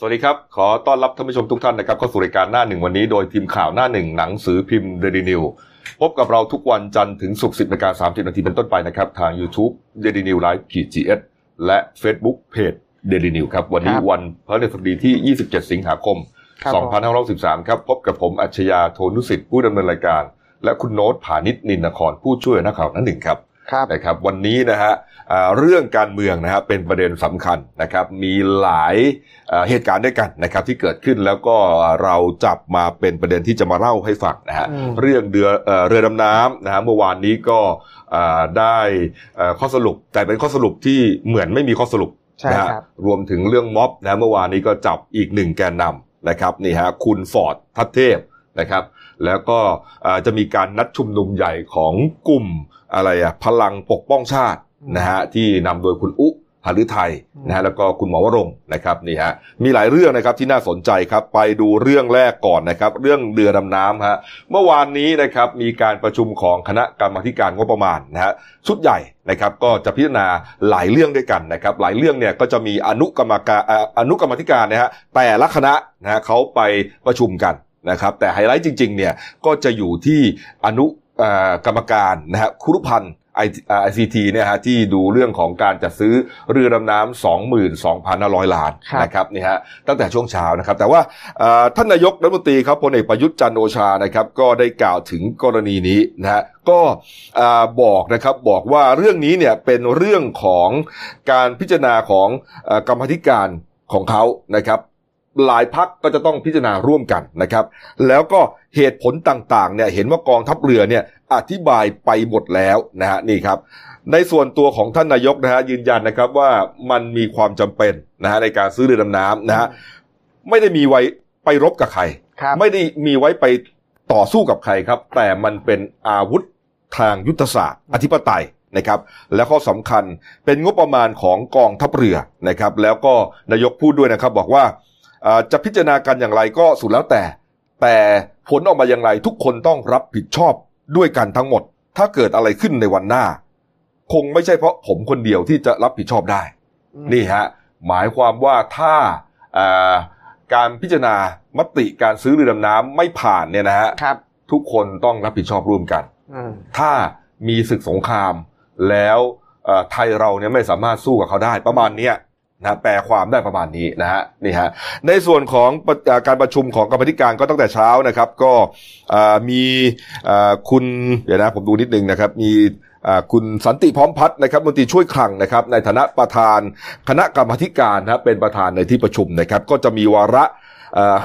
สวัสดีครับ ขอต้อนรับท่านผู้ชมทุกท่านนะครับเข้าสู่รายการหน้าหนึ่งวันนี้โดยทีมข่าวหน้าหนึ่งหนังสือพิมพ์เดลินิวส์พบกับเราทุกวันจันทร์ถึงศุกร์สิบนาฬิกาสามสิบนาทีเป็นต้นไปนะครับ ทาง YouTube d a i l y New Live ขีดจีเอสและ Facebook Page d a i l y New ครับ วันนี้ครับวันพฤหัสบดีที่ 27 สิงหาคมครับผม2563 ครับพบกับผมอัจฉริยะโทนุสิทธิ์ผู้ดำเนินรายการ และคุณโน้ตผานิชนินนครผู้ช่วยนักข่าวหน้าหนึ่งครับครับ นะครับวันนี้นะฮะอ่าเรื่องการเมืองนะฮะเป็นประเด็นสำคัญนะครับมีหลายอ่าเหตุการณ์ด้วยกันนะครับที่เกิดขึ้นแล้วก็เราจับมาเป็นประเด็นที่จะมาเล่าให้ฟังนะฮะอืมเรื่องเรือเอ่อเรือดำน้ำนะฮะเมื่อวานนี้ก็อ่าได้เอ่อข้อสรุปแต่เป็นข้อสรุปที่เหมือนไม่มีข้อสรุปใช่นะฮะครับรวมถึงเรื่องม็อบนะเมื่อวานนี้ก็จับอีกหนึ่งแกนนำนะครับนี่ฮะคุณฟอร์ดทัตเทพนะครับแล้วก็อ่าจะมีการนัดชุมนุมใหญ่ของกลุ่ม อะไรอะพลังปกป้องชาติอืมนะฮะที่นำโดยคุณอุหฤทัยอืมนะฮะแล้วก็คุณหมอวรงค์นะครับนี่ฮะมีหลายเรื่องนะครับที่น่าสนใจครับไปดูเรื่องแรกก่อนนะครับ เรื่องเรือดำน้ำฮะเมื่อวานนี้นะครับมีการประชุมของคณะกรรมาธิการงบประมาณนะฮะชุดใหญ่นะครับก็จะพิจารณาหลายเรื่องด้วยกันนะครับ หลายเรื่องเนี่ยก็จะมีอนุกรรมการอ่าอนุกรรมาธิการนะฮะแต่ละคณะนะฮะเขาไปประชุมกันนะครับแต่ไฮไลท์จริงๆเนี่ยก็จะอยู่ที่อนุเอ่อ กรรมการนะฮะคุรุพันธ์ไอซีทีเนี่ยฮะที่ดูเรื่องของการจัดซื้อเรือดำน้ำสองหมื่นสองพันห้าร้อยล้านครับนะครับนี่ฮะตั้งแต่ช่วงเช้านะครับ แต่ว่าเอ่อท่านนายกรัฐมนตรีครับพลเอกประยุทธ์จันทร์โอชานะครับ ก็ได้กล่าวถึงกรณีนี้นะฮะก็เอ่อบอกนะครับบอกว่าเรื่องนี้เนี่ยเป็นเรื่องของการพิจารณาของเอ่อกรรมาธิการของเขานะครับ หลายพักก็จะต้องพิจารณาร่วมกันนะครับ แล้วก็เหตุผลต่างๆเนี่ยเห็นว่ากองทัพเรือเนี่ยอธิบายไปหมดแล้วนะฮะนี่ครับ ในส่วนตัวของท่านนายกนะฮะยืนยันนะครับว่ามันมีความจำเป็นนะฮะในการซื้อเรือดำน้ำนะฮะไม่ได้มีไว้ไปรบกับใครครับไม่ได้มีไว้ไปต่อสู้กับใครครับ แต่มันเป็นอาวุธทางยุทธศาสตร์ อธิปไตยนะครับ และข้อสำคัญเป็นงบประมาณของกองทัพเรือนะครับ แล้วก็นายกพูดด้วยนะครับ บอกว่าเอ่อ จะพิจารณากันอย่างไรก็สุดแล้วแต่ แต่ผลออกมาอย่างไรทุกคนต้องรับผิดชอบด้วยกันทั้งหมด ถ้าเกิดอะไรขึ้นในวันหน้า คงไม่ใช่เพราะผมคนเดียวที่จะรับผิดชอบได้ นี่ฮะ หมายความว่าถ้าอ่าการพิจารณามติการซื้อเรือดำน้ำไม่ผ่านเนี่ยนะฮะครับทุกคนต้องรับผิดชอบร่วมกันอืมถ้ามีศึกสงครามแล้วเอ่อไทยเราเนี่ยไม่สามารถสู้กับเขาได้ประมาณเนี้ย นะแปลความได้ประมาณนี้นะฮะนี่ฮะในส่วนของการประชุมของกรรมธิการก็ตั้งแต่เช้านะครับ ก็มีคุณเดี๋ยวนะผมดูนิดนึงนะครับ มีคุณสันติพร้อมพัฒน์นะครับมนตรีช่วยคลังนะครับ ในฐานะประธานคณะกรรมธิการนะครับเป็นประธานในที่ประชุมนะครับ ก็จะมีวาระ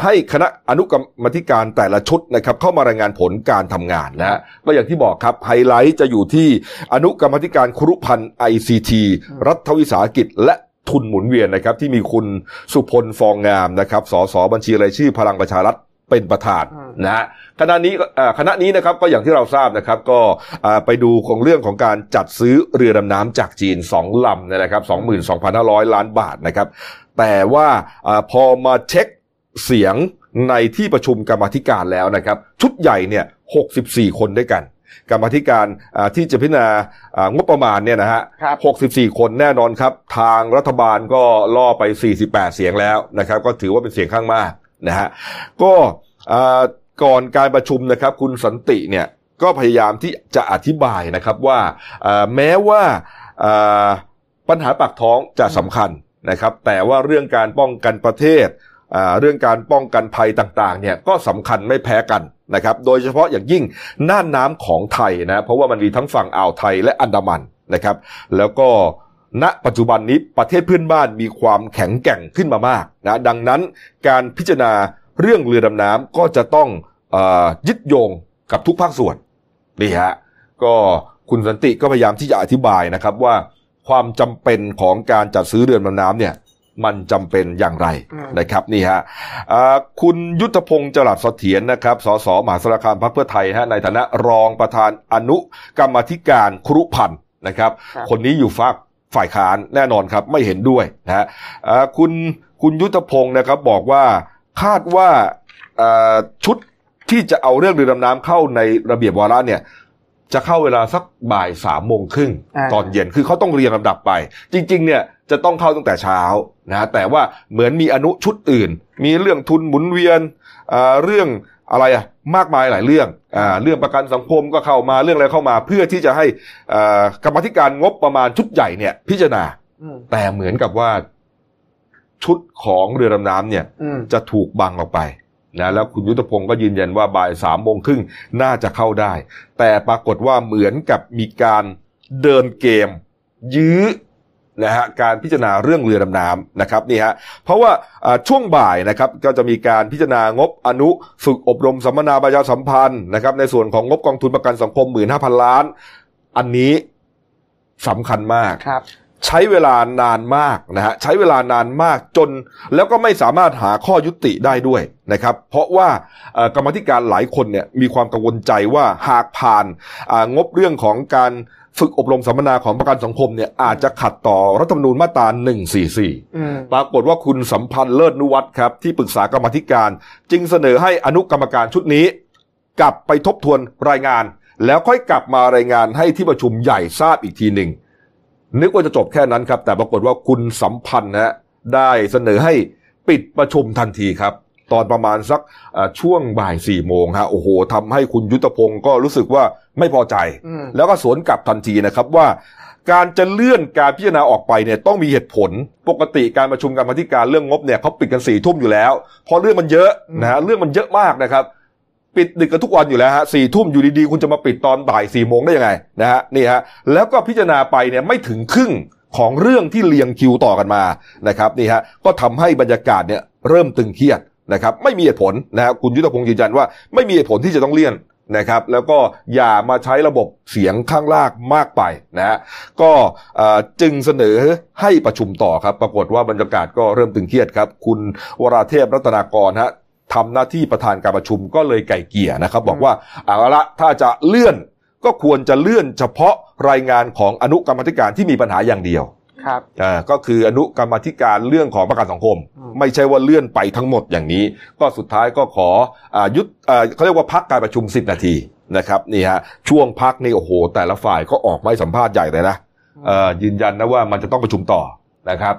ให้คณะอนุกรรมธิการแต่ละชุดนะครับเข้ามารายงานผลการทำงานนะฮะก็อย่างที่บอกครับไฮไลท์จะอยู่ที่อนุกรรมธิการครุพันธ์ ICT รัฐวิสาหกิจและ ทุนหมุนเวียนนะครับ ที่มีคุณสุพลฟองงามนะครับ สสบัญชีรายชื่อพลังประชารัฐเป็นประธานอืมนะฮะคณะนี้ก็เอ่อคณะนี้นะครับก็อย่างที่เราทราบนะครับ ก็อ่าไปดูของเรื่องของการจัดซื้อเรือดำน้ำจากจีนสองลำเนยนะครับ 22,500 ล้านบาทนะครับ แต่ว่าอาพอมาเช็คเสียงในที่ประชุมกรรมาธิการแล้วนะครับ ชุดใหญ่เนี่ย 64 คนด้วยกัน กรรมาธิการอ่าที่จะพิจารณาอ่างบประมาณเนี่ยนะฮะครับ64คนแน่นอนครับ ทางรัฐบาลก็ล่อไป48เสียงแล้วนะครับ ก็ถือว่าเป็นเสียงข้างมากนะฮะก็อ่าก่อนการประชุมนะครับ คุณสันติเนี่ยก็พยายามที่จะอธิบายนะครับว่าอ่าแม้ว่าอ่าปัญหาปากท้องจะสำคัญนะครับ แต่ว่าเรื่องการป้องกันประเทศอ่าเรื่องการป้องกันภัยต่างๆเนี่ยก็สำคัญไม่แพ้กัน นะครับโดยเฉพาะอย่างยิ่งน่านน้ำของไทยนะเพราะว่ามันมีทั้งฝั่งอ่าวไทยและอันดามันนะครับ แล้วก็ณปัจจุบันนี้ประเทศเพื่อนบ้านมีความแข็งแกร่งขึ้นมามากนะดังนั้นการพิจารณาเรื่องเรือดำน้ำก็จะต้องอยึดโยงกับทุกภาคส่วนนี่ฮะก็คุณสันติก็พยายามที่จะอธิบายนะครับว่าความจำเป็นของการจัดซื้อเรือดำน้ำเนี่ย มันจำเป็นอย่างไรอืมนะครับนี่ฮะอ่าคุณยุทธพงศ์จรัสเสถียรนะครับสสมหาสารคามพรรคเพื่อไทยฮะในฐานะรองประธานอนุกรรมาธิการครุพันธ์นะครับครับคนนี้อยู่ฝักฝ่ายค้านแน่นอนครับไม่เห็นด้วยนะฮะอ่าคุณคุณยุทธพงศ์นะครับบอกว่าคาดว่าอ่าชุดที่จะเอาเรื่องเรือดำน้ำเข้าในระเบียบวาระเนี่ยจะเข้าเวลาสักบ่ายสามโมงครึ่งอ่าตอนเย็นคือเขาต้องเรียงลำดับไป จริง ๆ เนี่ย จะต้องเข้าตั้งแต่เช้านะแต่ว่าเหมือนมีอนุชุดอื่น มีเรื่องทุนหมุนเวียนเรื่องอะไรอะมากมายหลายเรื่องอเรื่องประกันสังคมก็เข้ามาเรื่องอะไรเข้ามา เพื่อที่จะให้กรรมธิการงบประมาณชุดใหญ่เนี่ยพิจารณาแต่เหมือนกับว่าชุดของเรือดำน้ำเนี่ยจะถูกบังออกไปนะแล้วคุณยุทธพงศ์ก็ยืนยันว่าบ่ายสามโมงครึ่งน่าจะเข้าได้ แต่ปรากฏว่าเหมือนกับมีการเดินเกม ยื้อ นะฮะการพิจารณาเรื่องเรือดำน้ำนะครับนี่ฮะเพราะว่าช่วงบ่ายนะครับก็จะมีการพิจารณางบอนุฝึกอบรมสัมมนาประชาสัมพันธ์นะครับในส่วนของงบกองทุนประกันสังคมหมื่นห้าพันล้าน อันนี้สำคัญมากครับใช้เวลานานมากนะฮะใช้เวลานานมากจน แล้วก็ไม่สามารถหาข้อยุติได้ด้วยนะครับ เพราะว่ากรรมธิการหลายคนเนี่ยมีความกังวลใจว่าหากผ่านงบเรื่องของการ ฝึกอบรมสัมมนาของประกันสังคมเนี่ยอาจจะขัดต่อรัฐธรรมนูญมาตรา 144 ปรากฏว่าคุณสัมพันธ์เลิศนุวัตรครับ ที่ปรึกษากรรมธิการ จึงเสนอให้อนุกรรมการชุดนี้ กลับไปทบทวนรายงาน แล้วค่อยกลับมารายงานให้ที่ประชุมใหญ่ทราบอีกทีหนึ่งนึกว่าจะจบแค่นั้นครับ แต่ปรากฏว่าคุณสัมพันธ์นะได้เสนอให้ปิดประชุมทันทีครับ ตอนประมาณสักช่วงบ่ายสี่โมงฮะโอ้โหทำให้คุณยุทธพงศ์ก็รู้สึกว่าไม่พอใจ แล้วก็สวนกลับทันทีนะครับว่าการจะเลื่อนการพิจารณาออกไปเนี่ยต้องมีเหตุผลปกติการประชุมกรรมธิการเรื่องงบเนี่ยเขาปิดกันสี่ทุ่มอยู่แล้วเพราะเรื่องมันเยอะนะฮะเรื่องมันเยอะมากนะครับ ปิดดึกกันทุกวันอยู่แล้วฮะสี่ทุ่มอยู่ดีๆ คุณจะมาปิดตอนบ่ายสี่โมงได้ยังไงนะฮะนี่ฮะแล้วก็พิจารณาไปเนี่ยไม่ถึงครึ่งของเรื่องที่เรียงคิวต่อกันมานะครับนี่ฮะก็ทำให้บรรยากาศเนี่ยเริ่มตึงเครียด นะครับไม่มีเหตุผลนะฮะคุณยุทธพงศ์ยืนยันว่าไม่มีเหตุผลที่จะต้องเลี่ยนนะครับ แล้วก็อย่ามาใช้ระบบเสียงข้างล่างมากไปนะฮะก็จึงเสนอให้ประชุมต่อครับ ปรากฏว่าบรรยากาศก็เริ่มตึงเครียดครับ คุณวราเทพรัตนากรฮะทำหน้าที่ประธานการประชุมก็เลยไก่เกี่ยนะครับ บอกว่าเอาละถ้าจะเลื่อนก็ควรจะเลื่อนเฉพาะรายงานของอนุกรรมธิการที่มีปัญหาอย่างเดียว ครับอ่าก็คืออนุกรรมธิการเรื่องของประกันสังคม ไม่ใช่ว่าเลื่อนไปทั้งหมดอย่างนี้ ก็สุดท้ายก็ขออายุอ่าเขาเรียกว่าพักการประชุม 10 นาทีนะครับนี่ฮะช่วงพักนี่โอ้โห แต่ละฝ่ายก็ออกมาสัมภาษณ์ใหญ่เลยนะยืนยันนะว่ามันจะต้องประชุมต่อนะครับ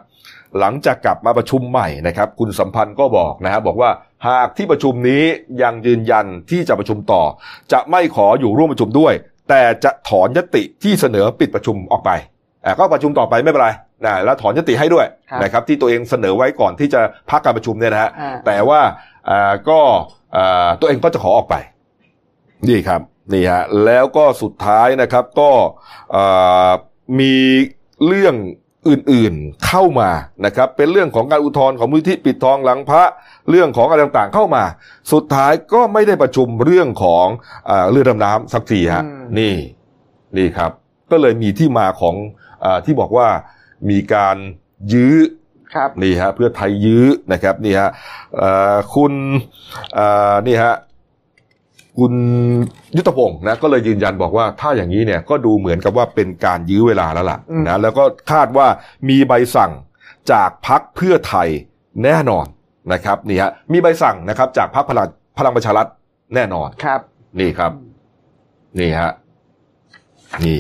หลังจากกลับมาประชุมใหม่นะครับ คุณสัมพันธ์ก็บอกนะครับบอกว่าหากที่ประชุมนี้ยังยืนยันที่จะประชุมต่อ จะไม่ขออยู่ร่วมประชุมด้วย แต่จะถอนยติที่เสนอปิดประชุมออกไป ก็ประชุมต่อไปไม่เป็นไรนะแล้วถอนยติให้ด้วยนะครับที่ตัวเองเสนอไว้ก่อนที่จะพักการประชุมเนี่ยนะฮะแต่ว่าก็ตัวเองก็จะขอออกไปนี่ครับนี่ฮะแล้วก็สุดท้ายนะครับก็มีเรื่องอื่นๆเข้ามานะครับเป็นเรื่องของการอุทธรณ์ของมูลที่ปิดทองหลังพระเรื่องของอะไรต่างๆเข้ามา สุดท้ายก็ไม่ได้ประชุมเรื่องของอเรือดำน้ำสักทีฮะนี่นี่ครับ ก็เลยมีที่มาของอ ที่บอกว่ามีการยื้อนี่ฮะเพื่อไทยยื้อนะครับนี่ฮะคุณนี่ฮะคุณยุทธพงศ์นะก็เลยยืนยันบอกว่าถ้าอย่างนี้เนี่ยก็ดูเหมือนกับว่าเป็นการยื้อเวลาแล้วล่ะนะแล้วก็คาดว่ามีใบสั่งจากพักเพื่อไทยแน่นอนนะครับนี่ฮะมีใบสั่งนะครับจากพักพลังพลังประชารัฐแน่นอนครับ นี่ครับ นี่ฮะนี่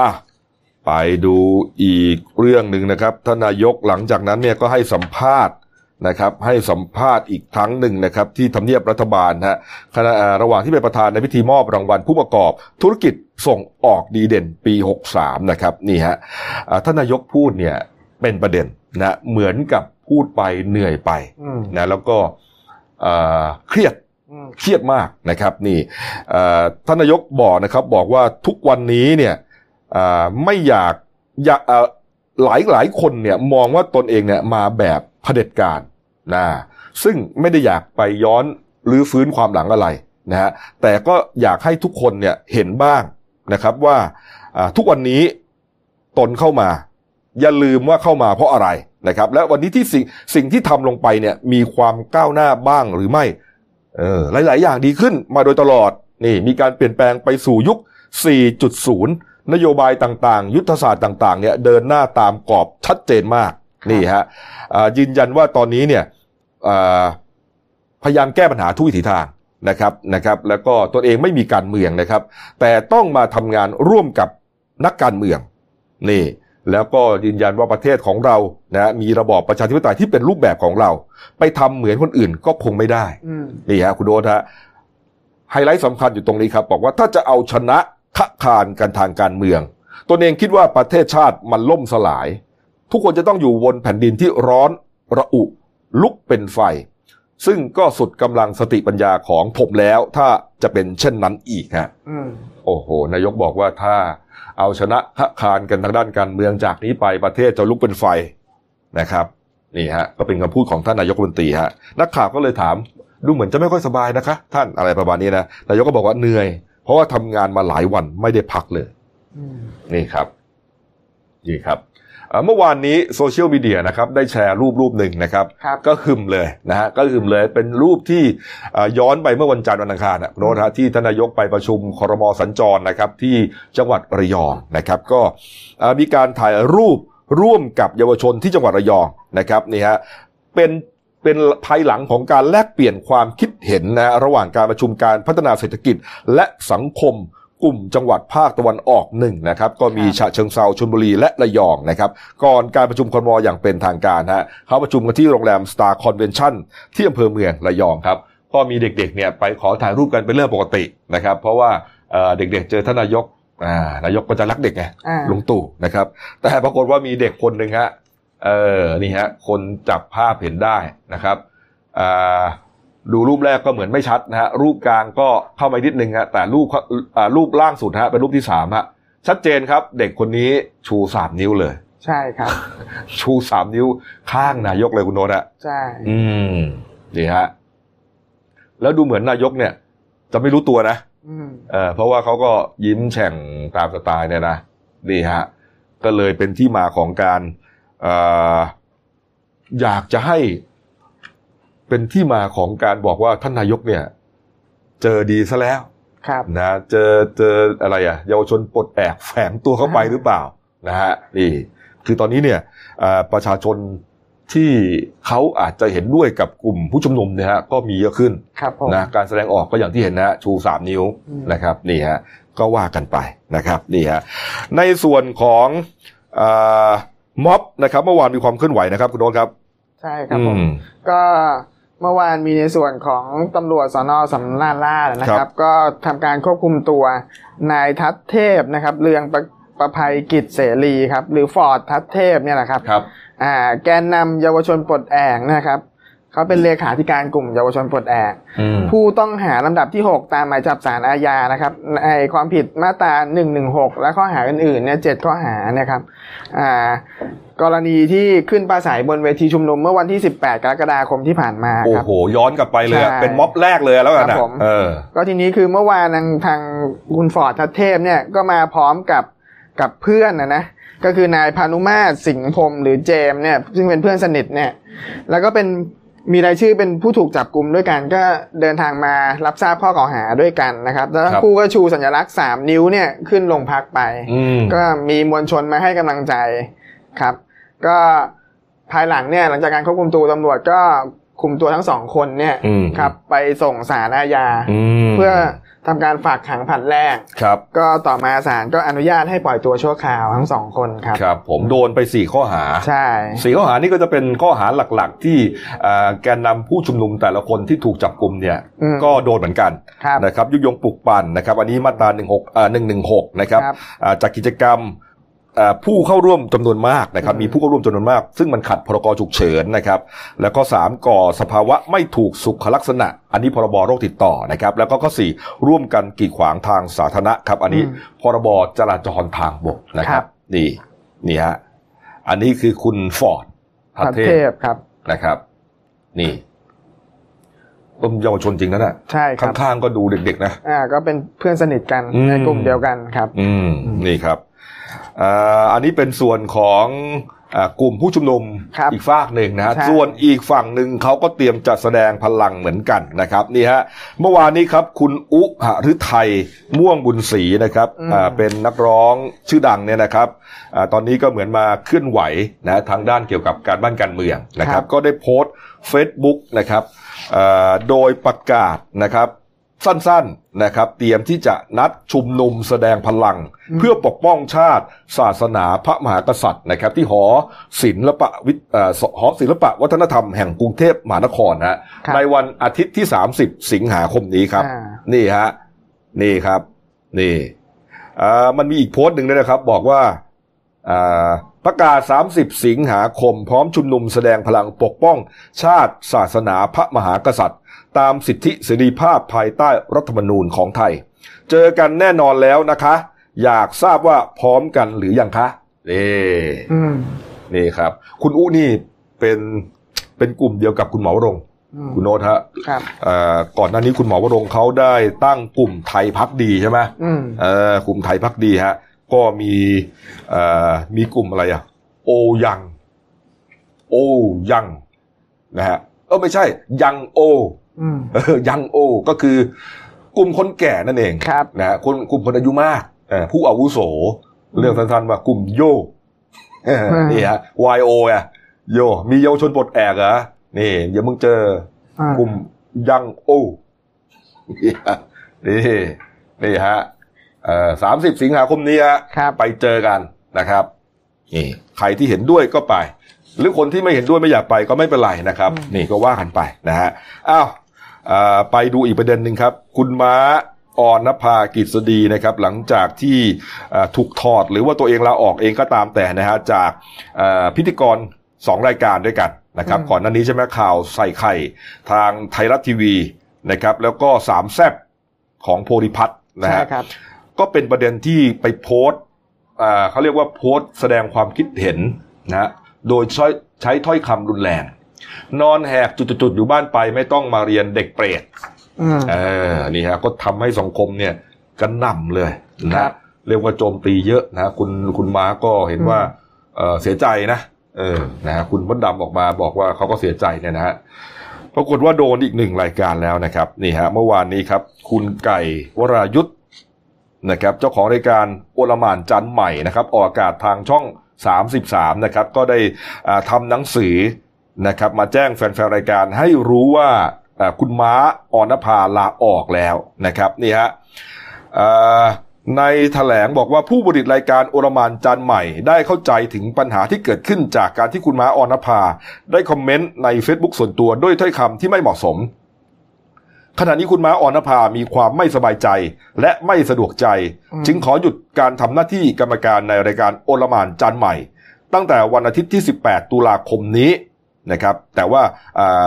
อะ ไปดูอีกเรื่องหนึ่งนะครับท่านนายกหลังจากนั้นเนี่ยก็ให้สัมภาษณ์นะครับให้สัมภาษณ์อีกครั้งหนึ่งนะครับที่ทำเนียบรัฐบาลฮะขณะระหว่างที่เป็นประธานในพิธีมอบรางวัลผู้ประกอบ ธุรกิจส่งออกดีเด่นปี 63 นะครับนี่ฮะท่านนายกพูดเนี่ยเป็นประเด็นนะเหมือนกับพูดไปเหนื่อยไปนะแล้วก็เครียดเครียดมากนะครับนี่ท่านนายกบอกนะครับบอกว่าทุกวันนี้เนี่ย ไม่อยากอยากหลายหลายคนเนี่ยมองว่าตนเองเนี่ยมาแบบเผด็จการนะซึ่งไม่ได้อยากไปย้อนหรือฟื้นความหลังอะไรนะฮะแต่ก็อยากให้ทุกคนเนี่ยเห็นบ้างนะครับว่าทุกวันนี้ตนเข้ามา อย่าลืมว่าเข้ามาเพราะอะไรนะครับ และวันนี้ที่สิ่งสิ่งที่ทำลงไปเนี่ยมีความก้าวหน้าบ้างหรือไม่เออหลาย ๆ อย่างดีขึ้นมาโดยตลอดนี่มีการเปลี่ยนแปลงไปสู่ยุค 4.0 นโยบายต่างๆ ยุทธศาสตร์ต่างๆเนี่ยเดินหน้าตามกรอบชัดเจนมากนี่ฮะยืนยันว่าตอนนี้เนี่ยพยายามแก้ปัญหาทุกวิถีทางนะครับนะครับ แล้วก็ตนเองไม่มีการเมืองนะครับ แต่ต้องมาทำงานร่วมกับนักการเมืองนี่แล้วก็ยืนยันว่าประเทศของเรานะมีระบอบประชาธิปไตยที่เป็นรูปแบบของเรา ไปทำเหมือนคนอื่นก็คงไม่ได้อืมนี่ฮะคุณโดนฮะไฮไลท์สำคัญอยู่ตรงนี้ครับ บอกว่าถ้าจะเอาชนะ ทะคานกันทางการเมือง ตนเองคิดว่าประเทศชาติมันล่มสลาย ทุกคนจะต้องอยู่บนแผ่นดินที่ร้อนระอุ ลุกเป็นไฟ ซึ่งก็สุดกำลังสติปัญญาของผมแล้วถ้าจะเป็นเช่นนั้นอีกฮะอืมโอ้โห นายกบอกว่าถ้าเอาชนะทะคานกันทางด้านการเมืองจากนี้ไปประเทศจะลุกเป็นไฟนะครับนี่ฮะก็เป็นคำพูดของท่านนายกรัฐมนตรีฮะนักข่าวก็เลยถาม ดูเหมือนจะไม่ค่อยสบายนะคะ ท่านอะไรประมาณนี้นะนายกก็บอกว่าเหนื่อย เพราะว่าทำงานมาหลายวันไม่ได้พักเลยอืมนี่ครับนี่ครับเอ่อเมื่อวานนี้โซเชียลมีเดียนะครับได้แชร์รูปรูปหนึ่งนะครับครับก็หึมเลยนะฮะก็หึมเลยเป็นรูปที่เอ่อย้อนไปเมื่อวันจันทร์วันอังคารนะโน้ตฮะที่ทานนายกไปประชุมครมสัญจรนะครับ ที่จังหวัดระยองนะครับ ก็เอ่อมีการถ่ายรูปร่วมกับเยาวชนที่จังหวัดระยองนะครับนี่ฮะเป็น เป็นภายหลังของการแลกเปลี่ยนความคิดเห็นนะระหว่างการประชุมการพัฒนาเศรษฐกิจและสังคมกลุ่มจังหวัดภาคตะวันออกหนึ่งนะครับก็มีครับฉะเชิงเซาชลบุรีและระยองนะครับก่อนการประชุมครมอย่างเป็นทางการฮะเขาประชุมกันที่โรงแรม Star Convention ที่อำเภอเมืองระยองครับก็มีเด็กๆเนี่ยไปขอถ่ายรูปกันเป็นเรื่องปกตินะครับเพราะว่าเอ่อเด็กๆเจอท่านนายกอ่านายกก็จะรักเด็กไงอ่าลุงตู่นะครับแต่ปรากฏว่ามีเด็กคนหนึ่งฮะ เออนี่ฮะคนจับภาพเห็นได้นะครับอ่าดูรูปแรกก็เหมือนไม่ชัดนะฮะรูปกลางก็เข้ามานิดนึงฮะแต่รูปอ่ารูปล่างสุดฮะเป็นรูปที่สามฮะชัดเจนครับ เด็กคนนี้ชูสามนิ้วเลย ใช่ครับ ชูสามนิ้วข้างนายกเลยคุณโนตอะใช่ อืมนี่ฮะแล้วดูเหมือนนายกเนี่ย จะไม่รู้ตัวนะอืมเออเพราะว่าเขาก็ยิ้มแฉ่งตามสไตล์เนี่ยนะนี่ฮะก็เลยเป็นที่มาของการเอ่ออยากจะให้เป็นที่มาของการบอกว่าท่านนายกเนี่ย เจอดีซะแล้วครับนะเจอเจออะไรอะเยาวชนปลดแอกแฝงตัวเข้าไปหรือเปล่านะฮะนี่คือตอนนี้เนี่ยเอ่อประชาชนที่เขาอาจจะเห็นด้วยกับกลุ่มผู้ชุมนุมเนี่ยฮะก็มีเยอะขึ้นครับผมนะการแสดงออกก็อย่างที่เห็นนะฮะชูสามนิ้วอืมนะครับนี่ฮะก็ว่ากันไปนะครับนี่ฮะในส่วนของเอ่อ ม็อบนะครับ เมื่อวานมีความเคลื่อนไหวนะครับ คุณโน้ตครับ ใช่ครับผมอืมก็เมื่อวานมีในส่วนของตำรวจสนสำนักล่าชนะคครัรับบก็ทำการควบคุมตัวนายทัศเทพนะครับเรืองประประภัยกิจเสรีครับ หรือฟอร์ดทัศเทพเนี่ยแหละครับครับ อ่า แกนนำเยาวชนปลดแอกนะครับ เขาเป็นเลขาธิการกลุ่มเยาวชนปลดแอกอืมผู้ต้องหาลำดับที่ 6 ตามหมายจับสารอาญานะครับในความผิดมาตรา116 และข้อหาอื่นๆเนี่ยเจ็ดข้อหานะครับอ่ากรณีที่ขึ้นปราศัยบนเวทีชุมนุมเมื่อวันที่ 18 กรกฎาคมที่ผ่านมาโอ้ครับโห ย้อนกลับไปเลยอะใช่เป็นม็อบแรกเลยแล้วกันครันะบผมเออก็ทีนี้คือเมื่อวานทางทางคุณฟอร์ดทัศเทพเนี่ยก็มาพร้อมกับกับเพื่อนนะนะก็คือนายพานุมาตรสิงห์พรหมหรือเจมส์เนี่ยซึ่งเป็นเพื่อนสนิทเนี่ยแล้วก็เป็น มีรายชื่อเป็นผู้ถูกจับกลุ่มด้วยกันก็เดินทางมารับทราบข้อกล่าวหาด้วยกันนะครับแล้วทั้งครับคู่ก็ชูสัญลักษณ์สามนิ้วเนี่ยขึ้นลงพักไปอืมก็มีมวลชนมาให้กำลังใจครับ ก็ภายหลังเนี่ยหลังจากการควบคุมตัวตำรวจก็คุมตัวทั้งสองคนเนี่ยอืมครับไปส่งสารอาญาอืมเพื่อ ทำการฝากขังผลัดแรกครับ ก็ต่อมาศาลก็อนุญาตให้ปล่อยตัวชั่วคราวทั้งสองคนครับครับ ผมโดนไปสี่ข้อหาใช่สี่ข้อหานี่ก็จะเป็นข้อหาหลักๆ ที่อ่าแกนนำผู้ชุมนุมแต่ละคนที่ถูกจับกลุ่มเนี่ยอืมก็โดนเหมือนกันครับนะครับยุยงปลุกปั่นนะครับ อันนี้มาตรา1 6อ่า116นะครับครับอ่าจากกิจกรรมอ่า ผู้เข้าร่วมจำนวนมากนะครับอืมมีผู้เข้าร่วมจำนวนมาก ซึ่งมันขัดพรกฉุกเฉินนะครับ แล้วก็สามก่อสภาวะไม่ถูกสุขลักษณะ อันนี้พรบโรคติดต่อนะครับ แล้วก็ข้อสี่ร่วมกันกีดขวางทางสาธารณะครับ อันนี้อืมพรบจราจรทางบกนะคครัรับบนี่นี่ฮะอันนี้คือคุณฟอร์ดพัทัทศเทเทพพครับนะครับ นี่ต้มเยาวชนจริงนะน่ะใช่ครับข้างๆก็ดูเด็กๆนะอ่า ก็เป็นเพื่อนสนิทกันอืมในกลุ่มเดียวกันครับ อืมนี่ครับ อ่าอันนี้เป็นส่วนของอ่ากลุ่มผู้ชุมนุมครับอีกฝากหนึ่งนะฮะใช่ส่วนอีกฝั่งหนึ่งเขาก็เตรียมจะแสดงพลังเหมือนกันนะครับนี่ฮะเมื่อวานนี้ครับคุณอุหฤทัยม่วงบุญศรีนะครับอ่าเป็นนักร้องชื่อดังเนี่ยนะครับอาตอนนี้ก็เหมือนมาเคลื่อนไหวนะทางด้านเกี่ยวกับการบ้านการเมืองนะครับ ก็ได้โพสต์ Facebook นะครับอ่าโดยประกาศนะครับ สั้นๆนะครับ เตรียมที่จะนัดชุมนุมแสดงพลัง เพื่อปกป้องชาติ ศาสนาพระมหากษัตริย์นะครับ ที่หอศิลปะวิเอ่อหอศิลปะวัฒนธรรมแห่งกรุงเทพมหานครฮะครับในวันอาทิตย์ที่ 30 สิงหาคมนี้ครับอ่านี่ฮะนี่ครับ นี่อ่ามันมีอีกโพสต์หนึ่งด้วยนะครับ บอกว่าอ่า ประกาศ 30 สิงหาคม พร้อมชุมนุมแสดงพลังปกป้อง ชาติ ศาสนาพระมหากษัตริย์ ตามสิทธิเสรีภาพภายใต้รัฐธรรมนูญของไทย เจอกันแน่นอนแล้วนะคะ อยากทราบว่าพร้อมกันหรือยังคะนี่อืมนี่ครับ คุณอู้นี่เป็นเป็นกลุ่มเดียวกับคุณหมอวรงค์อืมคุณโนตฮะครับเอ่อก่อนหน้านี้คุณหมอวรงค์เขาได้ตั้งกลุ่มไทยพักดีใช่ไหมอืมเออกลุ่มไทยพักดีฮะ ก็มีเอ่อมีกลุ่มอะไรอะโอยัง โอยังนะฮะเออไม่ใช่ ยังโออืมเออยังโอ ก็คือกลุ่มคนแก่นั่นเองครับนะฮะคนกลุ่มคนอายุมากเอ่อผู้อาวุโส เรื่องสั้นๆว่ากลุ่มโยเออนี่ฮะ YO อะโยมีเยาวชนปลดแอกเหรอนี่เดี๋ยวมึงเจออ่ากลุ่มยังโอนี่ฮะนี่นี่ฮะเอ่อ สามสิบสิงหาคมนี้ฮะครับไปเจอกันนะครับนี่ใครที่เห็นด้วยก็ไป หรือคนที่ไม่เห็นด้วยไม่อยากไปก็ไม่เป็นไรนะครับ นี่ก็ว่ากันไปนะฮะอ้าวอ่าไปดูอีกประเด็นหนึ่งครับ คุณม้าออนภากิจดีนะครับ หลังจากที่อ่าถูกถอดหรือว่าตัวเองลาออกเองก็ตามแต่นะฮะจากอ่าพิธีกรสองรายการด้วยกันนะครับอืมก่อนหน้านี้ใช่ไหมข่าวใส่ไข่ทางไทยรัฐทีวีนะครับ แล้วก็สามแซบของโพธิพัฒน์นะใช่ฮะครับ ก็เป็นประเด็นที่ไปโพสต์อ่าเขาเรียกว่าโพสต์แสดงความคิดเห็นนะฮะโดยใช้ใช้ถ้อยคำรุนแรง นอนแหกจุดๆอยู่บ้านไปไม่ต้องมาเรียนเด็กเปรตอืมเออนี่ฮะก็ทำให้สังคมเนี่ยกระหน่ำเลยครันะบเรียกว่าโจมตีเยอะนะคุณคุณม้าก็เห็นว่าเออเสียใจนะเออนะฮะคุณมดดำออกมาบอกว่าเขาก็เสียใจเนี่ยนะฮะปรากฏว่าโดนอีกหนึ่งรายการแล้วนะครับ นี่ฮะเมื่อวานนี้ครับ คุณไก่วรายุทธ นะครับเจ้าของรายการโอลมานจันใหม่นะครับออกอากาศทางช่อง 33นะครับก็ได้ทำหนังสือนะครับมาแจ้งแฟนๆรายการให้รู้ว่าคุณม้าออนภาลาออกแล้วนะครับนี่ฮะในแถลงบอกว่าผู้บริตรายการโอลหมานจันใหม่ ได้เข้าใจถึงปัญหาที่เกิดขึ้นจากการที่คุณม้าออนภา ได้คอมเมนต์ใน Facebook ส่วนตัวด้วยถ้อยคำที่ไม่เหมาะสม ขณะนี้คุณม้าออนภามีความไม่สบายใจ และไม่สะดวกใจอืมจึงขอหยุดการทำหน้าที่กรรมการในรายการโอลหมานจันทร์ใหม่ ตั้งแต่วันอาทิตย์ที่ 18 ตุลาคมนี้นะครับ แต่ว่าอ่า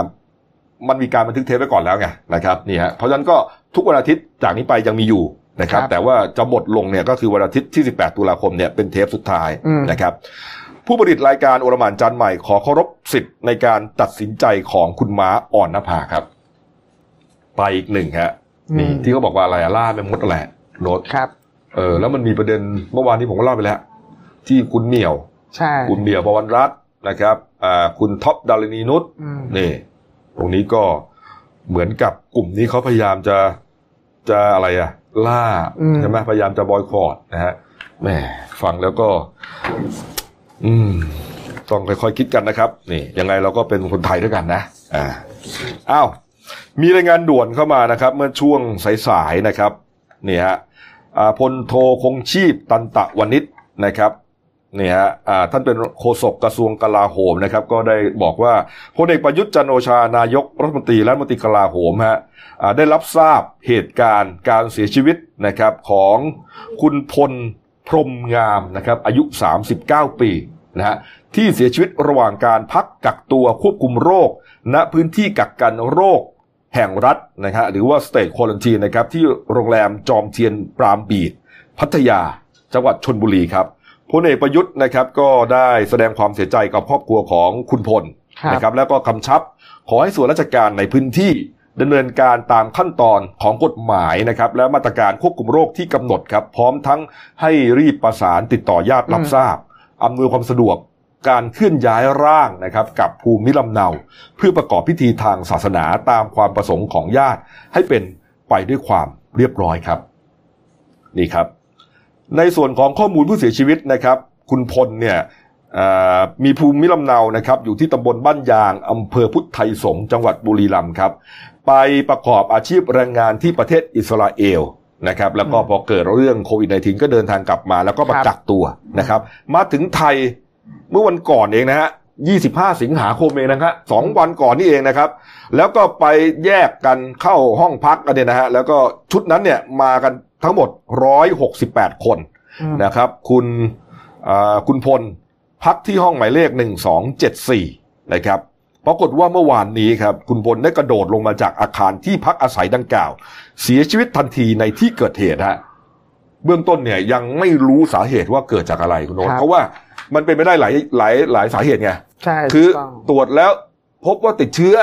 มันมีการบันทึกเทปไว้ก่อนแล้วไงนะครับนี่ฮะเพราะฉะนั้นก็ทุกวันอาทิตย์จากนี้ไปยังมีอยู่นะครับครับแต่ว่าจะหมดลงเนี่ยก็คือวันอาทิตย์ที่ 18 ตุลาคมเนี่ยเป็นเทปสุดท้ายอืมนะครับ ผู้ผลิตรายการโอลหมานจันทร์ใหม่ขอเคารพสิทธิ์ในการตัดสินใจของคุณม้าอ่อนนภาครับ ไปอีกหนึ่งฮะนี่อืมที่เขาบอกว่าอะไรอะล่าแม่มดแหละโน้ตครับเออแล้วมันมีประเด็นเมื่อวานนี้ผมก็เล่าไปแล้ว ที่คุณเหมียว ใช่ คุณเหมียวประวันรัตน์นะครับอ่าคุณท็อปดารณีนุชอืมนี่ ตรงนี้ก็เหมือนกับกลุ่มนี้เขาพยายามจะจะอะไรอะล่าอืมใช่ไหมพยายามจะบอยคอรดนะฮะแหมฟังแล้วก็ อืม ต้องค่อยๆคิดกันนะครับ นี่ ยังไงเราก็เป็นคนไทยด้วยกันนะอ่าอ้าว มีรายงานด่วนเข้ามานะครับ เมื่อช่วงสายๆนะครับนี่ฮะพลโทคงชีพตันตะวนิชนะครับนี่ฮะท่านเป็นโฆษกกระทรวงกลาโหมนะครับ ก็ได้บอกว่าพลเอกประยุทธ์จันโอชานายกรัฐมนตรีและรัฐมนตรีกลาโหมฮะได้รับทราบเหตุการณ์การเสียชีวิตนะครับของคุณพลพรมงามนะครับอายุ 39 ปีนะฮะที่เสียชีวิตระหว่างการพักกักตัวควบคุมโรค ณพื้นที่กักกันโรค แห่งรัฐนะฮะหรือว่า state quarantine นะครับที่โรงแรมจอมเทียนปรามบีดพัทยา จังหวัดชนบุรีครับพลเอกประยุทธ์นะครับก็ได้แสดงความเสียใจกับครอบครัวของคุณพลครับนะครับแล้วก็กำชับ ขอให้ส่วนราชการในพื้นที่ดำเนินการตามขั้นตอนของกฎหมายนะครับ และมาตรการควบคุมโรคที่กำหนดครับ พร้อมทั้งให้รีบประสานติดต่อญาติรับอืมทราบอำนวยความสะดวก การเคลื่อนย้ายร่างนะครับกับภูมิลำเนา เพื่อประกอบพิธีทางศาสนาตามความประสงค์ของญาติ ให้เป็นไปด้วยความเรียบร้อยครับ นี่ครับ ในส่วนของข้อมูลผู้เสียชีวิตนะครับ คุณพลเนี่ยอ่ามีภูมิลำเนานะครับอยู่ที่ตำบลบ้านยางอำเภอพุทธไทยสงฆ์จังหวัดบุรีรัมย์ครับ ไปประกอบอาชีพแรงงานที่ประเทศอิสราเอลนะครับ แล้วก็พอเกิดเรื่องโควิด -19 ก็เดินทางกลับมา แล้วก็มาครับกักตัวนะครับ มาถึงไทย เมื่อวันก่อนเองนะฮะ25 สิงหาคมเองนะครับสองวันก่อนนี่เองนะครับ แล้วก็ไปแยกกันเข้าห้องพักกันเนี่ยนะฮะแล้วก็ชุดนั้นเนี่ยมากันทั้งหมด 168 คนอืมนะครับ คุณอ่าคุณพลพักที่ห้องหมายเลข 1274 นะครับปรากฏว่าเมื่อวานนี้ครับ คุณพลได้กระโดดลงมาจากอาคารที่พักอาศัยดังกล่าว เสียชีวิตทันทีในที่เกิดเหตุฮะเบื้องต้นเนี่ยยังไม่รู้สาเหตุว่าเกิดจากอะไรคุณโนตครับเพราะว่า มันเป็นไปได้หลายหลายหลายสาเหตุไงใช่คือถูกต้องตรวจแล้วพบว่าติดเชื้อ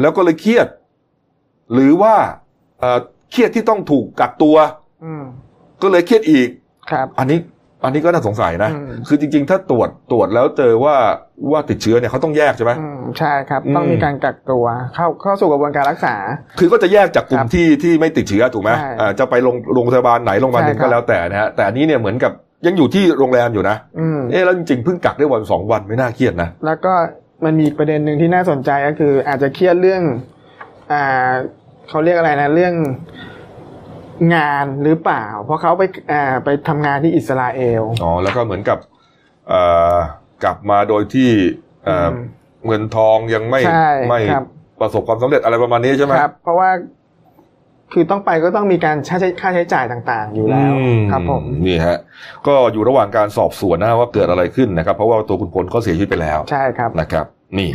แล้วก็เลยเครียด หรือว่าเอ่อเครียดที่ต้องถูกกักตัวอืมก็เลยเครียดอีกครับ อันนี้อันนี้ก็น่าสงสัยนะอืมคือจริง ๆ ถ้าตรวจตรวจแล้วเจอว่าว่าติดเชื้อเนี่ยเขาต้องแยกใช่ไหมอืมใช่ครับอืมต้องมีการกักตัวเข้าเข้าสู่กระบวนการรักษา คือก็จะแยกจากกลุ่คมรับที่ที่ไม่ติดเชื้อถูกไหมใช่อ่าจะไปโรงโรงพยาบาลไหนโรงพยาบาลหนึ่งใช่ครัก็บแล้วแต่นะฮะแต่อันนี้เนี่ยเหมือนกับ ยังอยู่ที่โรงแรมอยู่นะอืมเอ๊ะแล้วจริงๆเพิ่งกักได้วันสองวันไม่น่าเครียดนะ แล้วก็มันมีอีกประเด็นหนึ่งที่น่าสนใจก็คือ อาจจะเครียดเรื่อง อ่าเขาเรียกอะไรนะเรื่องงานหรือเปล่า เพราะเขาไปอ่าไปทำงานที่อิสราเอล อ๋อแล้วก็เหมือนกับเอ่อกลับมาโดยที่เอ่ออมเงินทองยังไม่ใช่ไม่ครับ ประสบความสำเร็จอะไรประมาณนี้ใช่ไหม ครับ เพราะว่า คือต้องไปก็ต้องมีการค่าใช้ค่าใช้จ่ายต่างๆ อยู่แล้วอืครับผมนี่ฮะก็อยู่ระหว่างการสอบสวนนะว่าเกิดอะไรขึ้นนะครับ เพราะว่าตัวคุณพลก็เสียชีวิตไปแล้วใช่ครับนะครับ นี่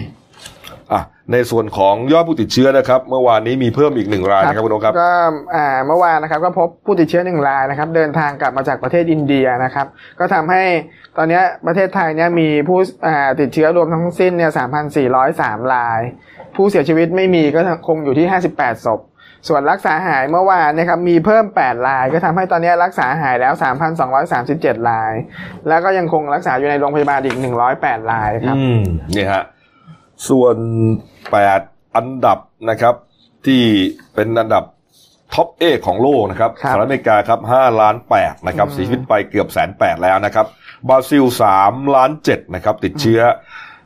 อะในส่วนของยอดผู้ติดเชื้อนะครับ เมื่อวานนี้มีเพิ่มอีกหนึ่งรายนะครับคุณโอครับก็อ่าเมื่อวานนะครับก็พบผู้ติดเชื้อหนึ่งรายนะครับ เดินทางกลับมาจากประเทศอินเดียนะครับ ก็ทำให้ตอนเนี้ยประเทศไทยเนี่ยมีผู้อ่าติดเชื้อรวมทั้งสิ้นเนี่ย3,403ราย ผู้เสียชีวิตไม่มีก็คงอยู่ที่58ศพ ส่วนรักษาหายเมื่อวานนะครับมีเพิ่ม 8 ราย ก็ทำให้ตอนนี้รักษาหายแล้ว 3,237 ราย แล้วก็ยังคงรักษาอยู่ในโรงพยาบาลอีก 108 รายครับอืมนี่ฮะส่วน 8 อันดับนะครับ ที่เป็นอันดับ top eight ของโลกนะครับครับสหรัฐอเมริกาครับ5ล้าน8นะครับอืมเสียชีวิตไปเกือบแสนแปดแล้วนะครับบราซิล3ล้าน7นะครับติดเชื้อ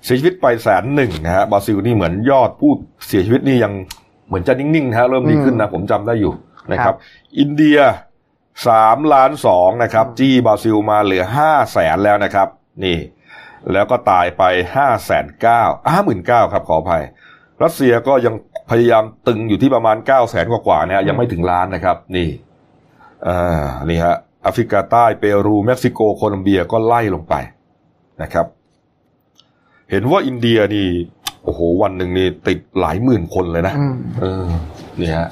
เสียชีวิตไปแสนหนึ่งนะฮะบราซิลนี่เหมือนยอดผู้เสียชีวิตนี่ยัง เหมือนจะนิ่งๆนะฮะเริ่มดีขึ้นนะผมจำได้อยู่นะครับ อินเดียสามล้านสองนะครับ จี้บราซิลมาเหลือห้าแสนแล้วนะครับ นี่ แล้วก็ตายไปห้าแสนเก้าห้าหมื่นเก้าครับขออภัย รัสเซียก็ยังพยายามตึงอยู่ที่ประมาณเก้าแสนกว่าๆนะฮะยังไม่ถึงล้านนะครับ นี่อ่านี่ฮะแอฟริกาใต้เปรูเม็กซิโกโคลอมเบียก็ไล่ลงไปนะครับ เห็นว่าอินเดียนี่ โอ้โหวันหนึ่งนี่ติดหลายหมื่นคนเลยนะอืมเออนี่ฮะ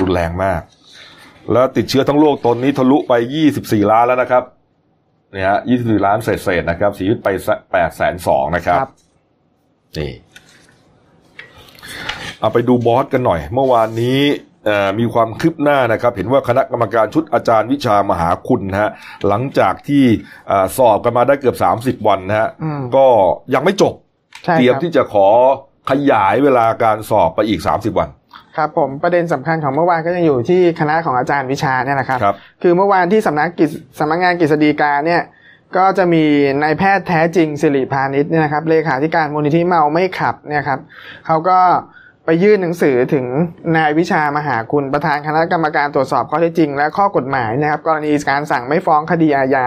รุนแรงมาก แล้วติดเชื้อทั้งโลกตอนนี้ทะลุไป24ล้านแล้วนะครับเนี่ยฮะ24ล้านเศษๆนะครับเสียชีวิตไป8แสนสองนะครับครับนี่เอาไปดูบอสกันหน่อย เมื่อวานนี้เอ่อมีความคืบหน้านะครับ เห็นว่าคณะกรรมการชุดอาจารย์วิชามหาคุณนะฮะหลังจากที่เอ่อสอบกันมาได้เกือบ 30 วันนะฮะอืมก็ยังไม่จบใช่ เตรียมครับที่จะขอขยายเวลาการสอบไปอีก 30 วัน ครับผมประเด็นสำคัญของเมื่อวานก็ยังอยู่ที่คณะของอาจารย์วิชาเนี่ยนะครับครับ คือเมื่อวานที่สำนักกิจสำนักงานกฤษฎีกาเนี่ยก็จะมีนายแพทย์แท้จริงสิริพานิชเนี่ยนะครับเลขาธิการมูลนิธิเมาไม่ขับเนี่ยครับเขาก็ไปยื่นหนังสือถึงนายวิชามหาคุณประธานคณะกรรมการตรวจสอบข้อเท็จจริง และข้อกฎหมายนะครับ กรณีการสั่งไม่ฟ้องคดีอาญา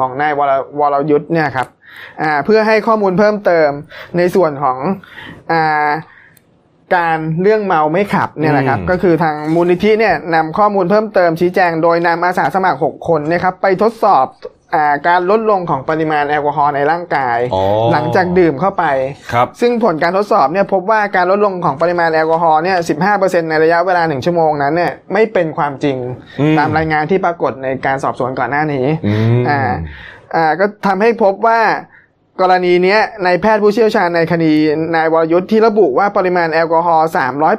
ของนายวรวรยุทธ์เนี่ยครับอ่าเพื่อให้ข้อมูลเพิ่มเติมในส่วนของอ่าการเรื่องเมาไม่ขับเนี่ยนะครับอืมก็คือทางมูลนิธิเนี่ยนำข้อมูลเพิ่มเติมชี้แจง โดยนำอาสาสมัคร 6 คนเนะครับไปทดสอบอา การลดลงของปริมาณแอลกอฮอล์ในร่างกายอ๋อหลังจากดื่มเข้าไปครับซึ่งผลการทดสอบเนี่ยพบว่าการลดลงของปริมาณแอลกอฮอล์เนี่ย 15%ในระยะเวลา 1 ชั่วโมงนั้นเนี่ยไม่เป็นความจริงอืมตามรายงานที่ปรากฏในการสอบสวนก่อนหน้านี้อืมอ่าอ่าก็ทำให้พบว่ากรณีเนี้ยในายแพทย์ผู้เชี่ยวชาญในคดีนายวรยุทธ์ที่ระบุว่าปริมาณแอลกอฮอล์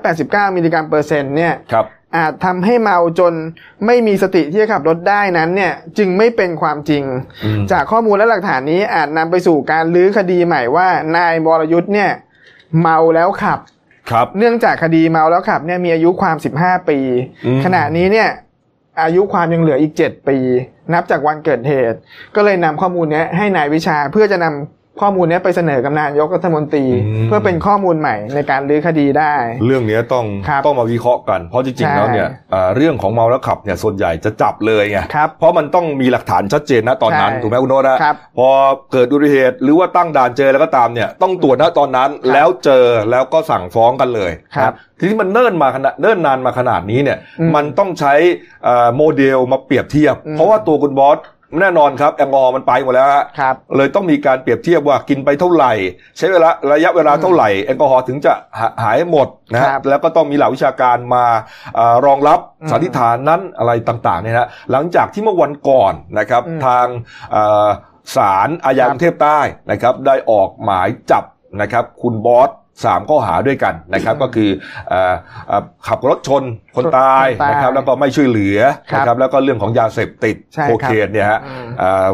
389 มิลลิกรัมเปอร์เซ็นต์เนี่ยครับ อาจทำให้เมาจนไม่มีสติที่จะขับรถได้นั้นเนี่ยจึงไม่เป็นความจริงอืมจากข้อมูลและหลักฐานนี้อาจนำไปสู่การลื้อคดีใหม่ว่า นายวรยุทธ์เนี่ยเมาแล้วขับครับ เนื่องจากคดีเมาแล้วขับเนี่ยมีอายุความ 15 ปีอืมขณะนี้เนี่ยอายุความยังเหลืออีก 7 ปี นับจากวันเกิดเหตุ ก็เลยนำข้อมูลเนี้ยให้นายวิชาเพื่อจะนำ ข้อมูลเนี้ยไปเสนอกับนายกรัฐมนตรีอืมเพื่อเป็นข้อมูลใหม่ในการรื้อคดีได้ เรื่องนี้ต้องครับต้องมาวิเคราะห์กัน เพราะจริงๆใช่แล้วเนี่ยอ่าเรื่องของเมาแล้วขับเนี่ยส่วนใหญ่จะจับเลยไงครับเพราะมันต้องมีหลักฐานชัดเจนนะตอนนั้นใช่ถูกไหมคุณโน้ตนะครับพอเกิดอุบัติเหตุหรือว่าตั้งด่านเจอแล้วก็ตามเนี่ยต้องตรวจนะตอนนั้นครับแล้วเจอแล้วก็สั่งฟ้องกันเลยครับนะทีนี้มันเนิ่นมาขนาดเนิ่นนานมาขนาดนี้เนี่ยอืมมันต้องใช้เอ่อโมเดลมาเปรียบเทียบอืมเพราะว่าตัวคุณบอส แน่นอนครับแอลกอฮอล์มันไปหมดแล้วฮะครับ เลยต้องมีการเปรียบเทียบว่ากินไปเท่าไหร่ ใช้เวลาระยะเวลาเท่าไหร่แอลกอฮอล์ถึงจะหาหายหมดนะฮะครับแล้วก็ต้องมีหลักวิชาการมาเออรองรับอืมสันนิษฐานนั้นอะไรต่างๆเนี่ยนะหลังจากที่เมื่อวันก่อนนะครับอืมทางเอ่อศาลอาญากรุงเทพใต้นะครับ ได้ออกหมายจับนะครับ คุณบอส สามข้อหาด้วยกันนะครับก็คือเอ่อเอ่อขับรถชนคนตายคนตายนะครับแล้วก็ไม่ช่วยเหลือครับนะครับแล้วก็เรื่องของยาเสพติดใช่โคครับเคนเนี่ยฮะอืมเอ่อ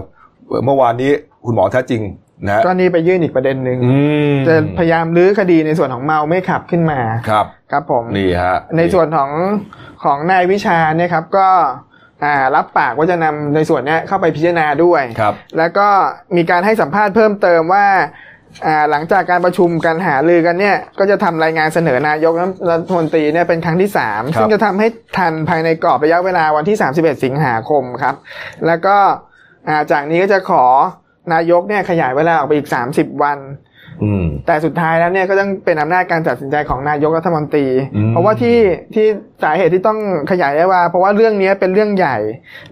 เมื่อวานนี้คุณหมอแท้จริงนะฮะก็นี่ไปยื่นอีกประเด็นหนึ่งอืมจะพยายามรื้อคดีในส่วนของเมาไม่ขับขึ้นมาครับครับผมนี่ฮะในส่วนของของนายวิชาเนี่ยครับก็อ่ารับปากว่าจะนำในส่วนเนี้ยเข้าไปพิจารณาด้วยครับแล้วก็มีการให้สัมภาษณ์เพิ่มเติมว่าอ่า หลังจากการประชุมการหารือกันเนี่ยก็จะทำรายงานเสนอนายกรัฐมนตรีเนี่ยเป็นครั้งที่ 3 ซึ่งจะทำให้ทันภายในกรอบระยะเวลาวันที่ 31 สิงหาคมครับ แล้วก็อ่าจากนี้ก็จะขอนายกเนี่ยขยายเวลาออกไปอีก 30 วันอืม แต่สุดท้ายแล้วเนี่ยก็ต้องเป็นอำนาจการตัดสินใจของนายกรัฐมนตรีอืมเพราะว่าที่ที่สาเหตุที่ต้องขยายได้ว่า เพราะว่าเรื่องนี้เป็นเรื่องใหญ่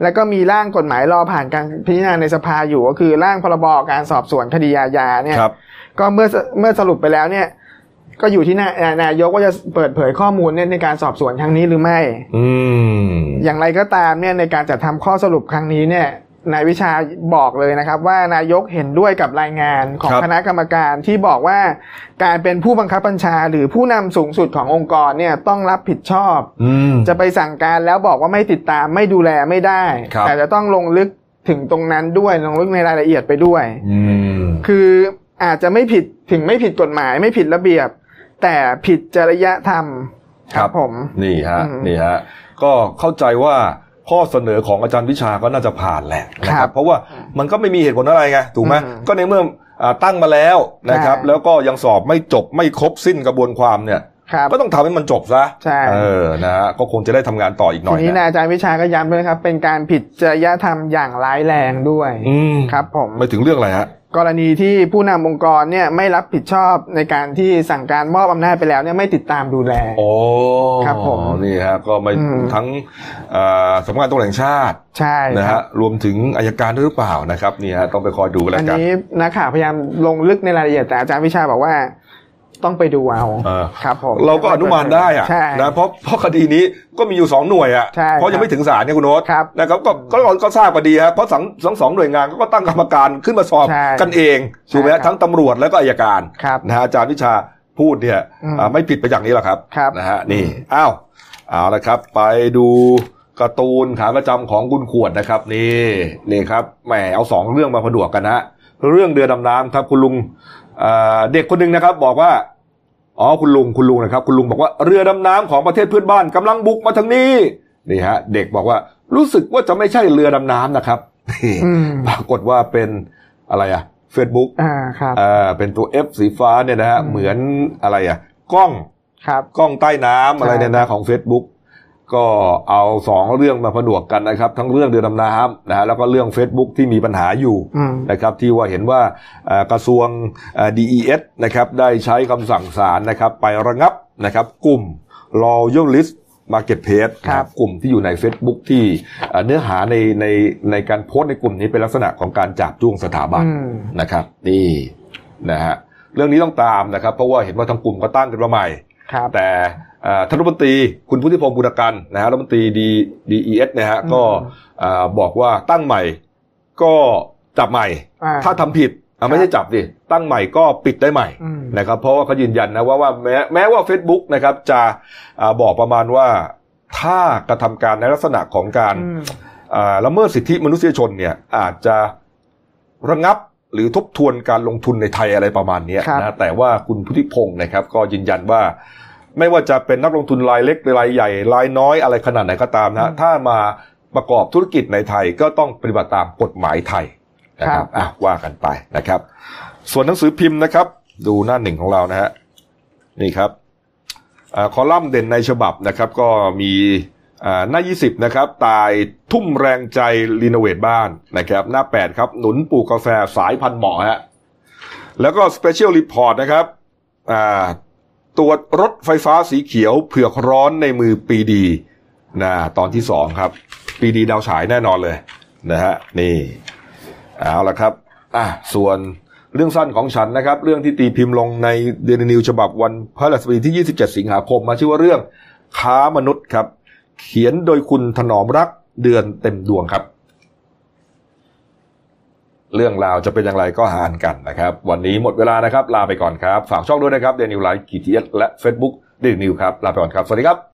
แล้วก็มีร่างกฎหมายรอผ่านการพิจารณาในสภาอยู่ ก็คือร่างพรบการสอบสวนคดีอาญาเนี่ยครับก็เมื่อเมื่อสรุปไปแล้วเนี่ยก็อยู่ที่นายนายกว่าจะเปิดเผยข้อมูลเนี่ยในการสอบสวนครั้งนี้หรือไม่ อืมอย่างไรก็ตามเนี่ยในการจัดทำข้อสรุปครั้งนี้เนี่ย นายวิชาบอกเลยนะครับ ว่านายกเห็นด้วยกับรายงานของครับคณะกรรมการที่บอกว่า การเป็นผู้บังคับบัญชาหรือผู้นำสูงสุดขององค์กรเนี่ยต้องรับผิดชอบอืมจะไปสั่งการแล้วบอกว่าไม่ติดตามไม่ดูแลไม่ได้ครับแต่จะต้องลงลึกถึงตรงนั้นด้วยลงลึกในรายละเอียดไปด้วยอืมคืออาจจะไม่ผิดถึงไม่ผิดกฎหมาย ไม่ผิดระเบียบ แต่ผิดจริยธรรม ครับผม นี่ฮะอืมนี่ฮะก็เข้าใจว่า ข้อเสนอของอาจารย์วิชาก็น่าจะผ่านแหละนะคครัรับ บเพราะว่ามันก็ไม่มีเหตุผลอะไรไงถูกไหมอืมก็ในเมื่ออ่าตั้งมาแล้วนะครับ ใช่ แล้วก็ยังสอบไม่จบไม่ครบสิ้นกระบวนความเนี่ย ครับ ก็ต้องทำให้มันจบซะใช่ เออนะฮะก็คงจะได้ทำงานต่ออีกหน่ทีอยนี้นะนายอาจารย์วิชาก็ย้ำด้วยนะครับ เป็นการผิดจริยธรรมอย่างร้ายแรงด้วย อืมครับผม ไม่ถึงเรื่องอะไรฮะ กรณีที่ผู้นำองค์กรเนี่ยไม่รับผิดชอบในการที่สั่งการมอบอำนาจไปแล้วเนี่ยไม่ติดตามดูแลโอ้ครับผมนี่ฮะก็ไม่อืมทั้งเอ่อสำนักงานตำรวจแห่งชาติใช่นะครัฮะบรวมถึงอายการด้วยหรือเปล่านะครับนี่ฮะต้องไปคอยดูกันแล้อัวนกันนี้นักข่าวพยายามลงลึกในรายละเอียดแต่อาจารย์วิชาบอกว่า ต้องไปดูเอาเออครับผมเราก็อนุมานได้อะใช่นะเพราะเพราะคดีนี้ก็มีอยู่สองหน่วยอะใช่เพราะยังไม่ถึงศาลเนี่ยคุณโน้ตครับนะครับก็ก็ก็ก็ทราบกันดีครับเพราะสังทั้งสองหน่วยงานก็ตั้งกรรมการขึ้นมาสอบใช่กันเองถูกไหมใช่ครับทั้งตำรวจแล้วก็อัยการครับนะฮะอาจารย์วิชาพูดเนี่ยอืมอ่าไม่ผิดไปจากนี้หรอกครับครับนะฮะนี่อ้าวเอาละครับ ไปดูการ์ตูนขาประจำของคุณขวดนะครับ นี่นี่ครับแหมเอาสองเรื่องมาผนวกกันนะฮะเรื่องเรือดำน้ำครับ คุณลุงเอ่อเด็กคนหนึ่งนะครับ บอกว่า อ๋อคุณลุงคุณลุงนะครับ คุณลุงบอกว่าเรือดำน้ำของประเทศเพื่อนบ้านกำลังบุกมาทางนี้นี่ฮะ เด็กบอกว่ารู้สึกว่าจะไม่ใช่เรือดำน้ำนะครับอืมปรากฏว่าเป็นอะไรอะ Facebook อ่าครับเอ่อเป็นตัว F สีฟ้าเนี่ยนะฮะอืมเหมือนอะไรอะกล้องครับกล้องใต้น้ำอะไรใช่เนี่ยนะของ Facebook ก็เอาสองเรื่องมาผนวกกันนะครับ ทั้งเรื่องเรือดำน้ำนะฮะแล้วก็เรื่อง Facebook ที่มีปัญหาอยู่อืมนะครับ ที่ว่าเห็นว่าเอ่อกระทรวงเอ่อ DES นะครับได้ใช้คำสั่งศาลนะครับ ไประงับนะครับกลุ่ม Loyalist Marketplace ครับนะกลุ่มที่อยู่ใน Facebook ที่เอ่อเนื้อหาในในในการโพสต์ในกลุ่มนี้เป็นลักษณะของการจับจ้วงสถาบันอืมนะครับ นี่นะฮะเรื่องนี้ต้องตามนะครับ เพราะว่าเห็นว่าทางกลุ่มก็ตั้งกันมาใหม่ครับ แต่เอ่อท่านรัฐมนตรีคุณพุทธิพงษ์ปุณณกันต์นะฮะรัฐมนตรี DES นะฮะก็เอ่อบอกว่าตั้งใหม่ก็จับใหม่อ่าถ้าทำผิดอะไม่ใช่จับดิตั้งใหม่ก็ปิดได้ใหม่อืมนะครับ เพราะว่าเขายืนยันนะว่าว่าแม้แม้ว่า Facebook นะครับจะอ่าบอกประมาณว่าถ้ากระทำการในลักษณะของการอืมอ่าละเมิดสิทธิมนุษยชนเนี่ยอาจจะระงับ หรือทบทวนการลงทุนในไทยอะไรประมาณเนี้ยครับนะแต่ว่าคุณพุทธิพงศ์นะครับ ก็ยืนยันว่า ไม่ว่าจะเป็นนักลงทุนรายเล็กรายใหญ่รายน้อยอะไรขนาดไหนก็ตามนะถ้ามาประกอบธุรกิจในไทยก็ต้องปฏิบัติตามกฎหมายไทยนะคครัรับบอะว่ากันไปนะครับ ส่วนหนังสือพิมพ์นะครับ ดูหน้าหนึ่งของเรานะฮะนี่ครับอาคอลัมน์เด่นในฉบับนะครับ ก็มีอ่า หน้า 20 นะครับ ตายทุ่มแรงใจ renovate บ้านนะครับ หน้า 8 ครับ หนุนปลูกกาแฟสายพันธุ์ใหม่ฮะ แล้วก็ special report นะครับอ่าตรวจรถไฟฟ้าสีเขียวเผือกร้อนในมือปรีดีนะตอนที่สองครับ ปรีดีดาวฉายแน่นอนเลยนะฮะ นี่ เอาละครับ อะ ส่วนเรื่องสั้นของฉันนะครับ เรื่องที่ตีพิมพ์ลงในเดนนิวฉบับวันพฤหัสบดีที่ 27 สิงหาคมมาชื่อว่าเรื่องค้ามนุษย์ครับ เขียนโดยคุณถนอมรักเดือนเต็มดวงครับ เรื่องราวจะเป็นอย่างไรก็หานกันนะครับ วันนี้หมดเวลานะครับ ลาไปก่อนครับ ฝากช่องด้วยนะครับเดนิวไลฟ์กีทีเอสและ Facebook เดนิวครับ ลาไปก่อนครับ สวัสดีครับ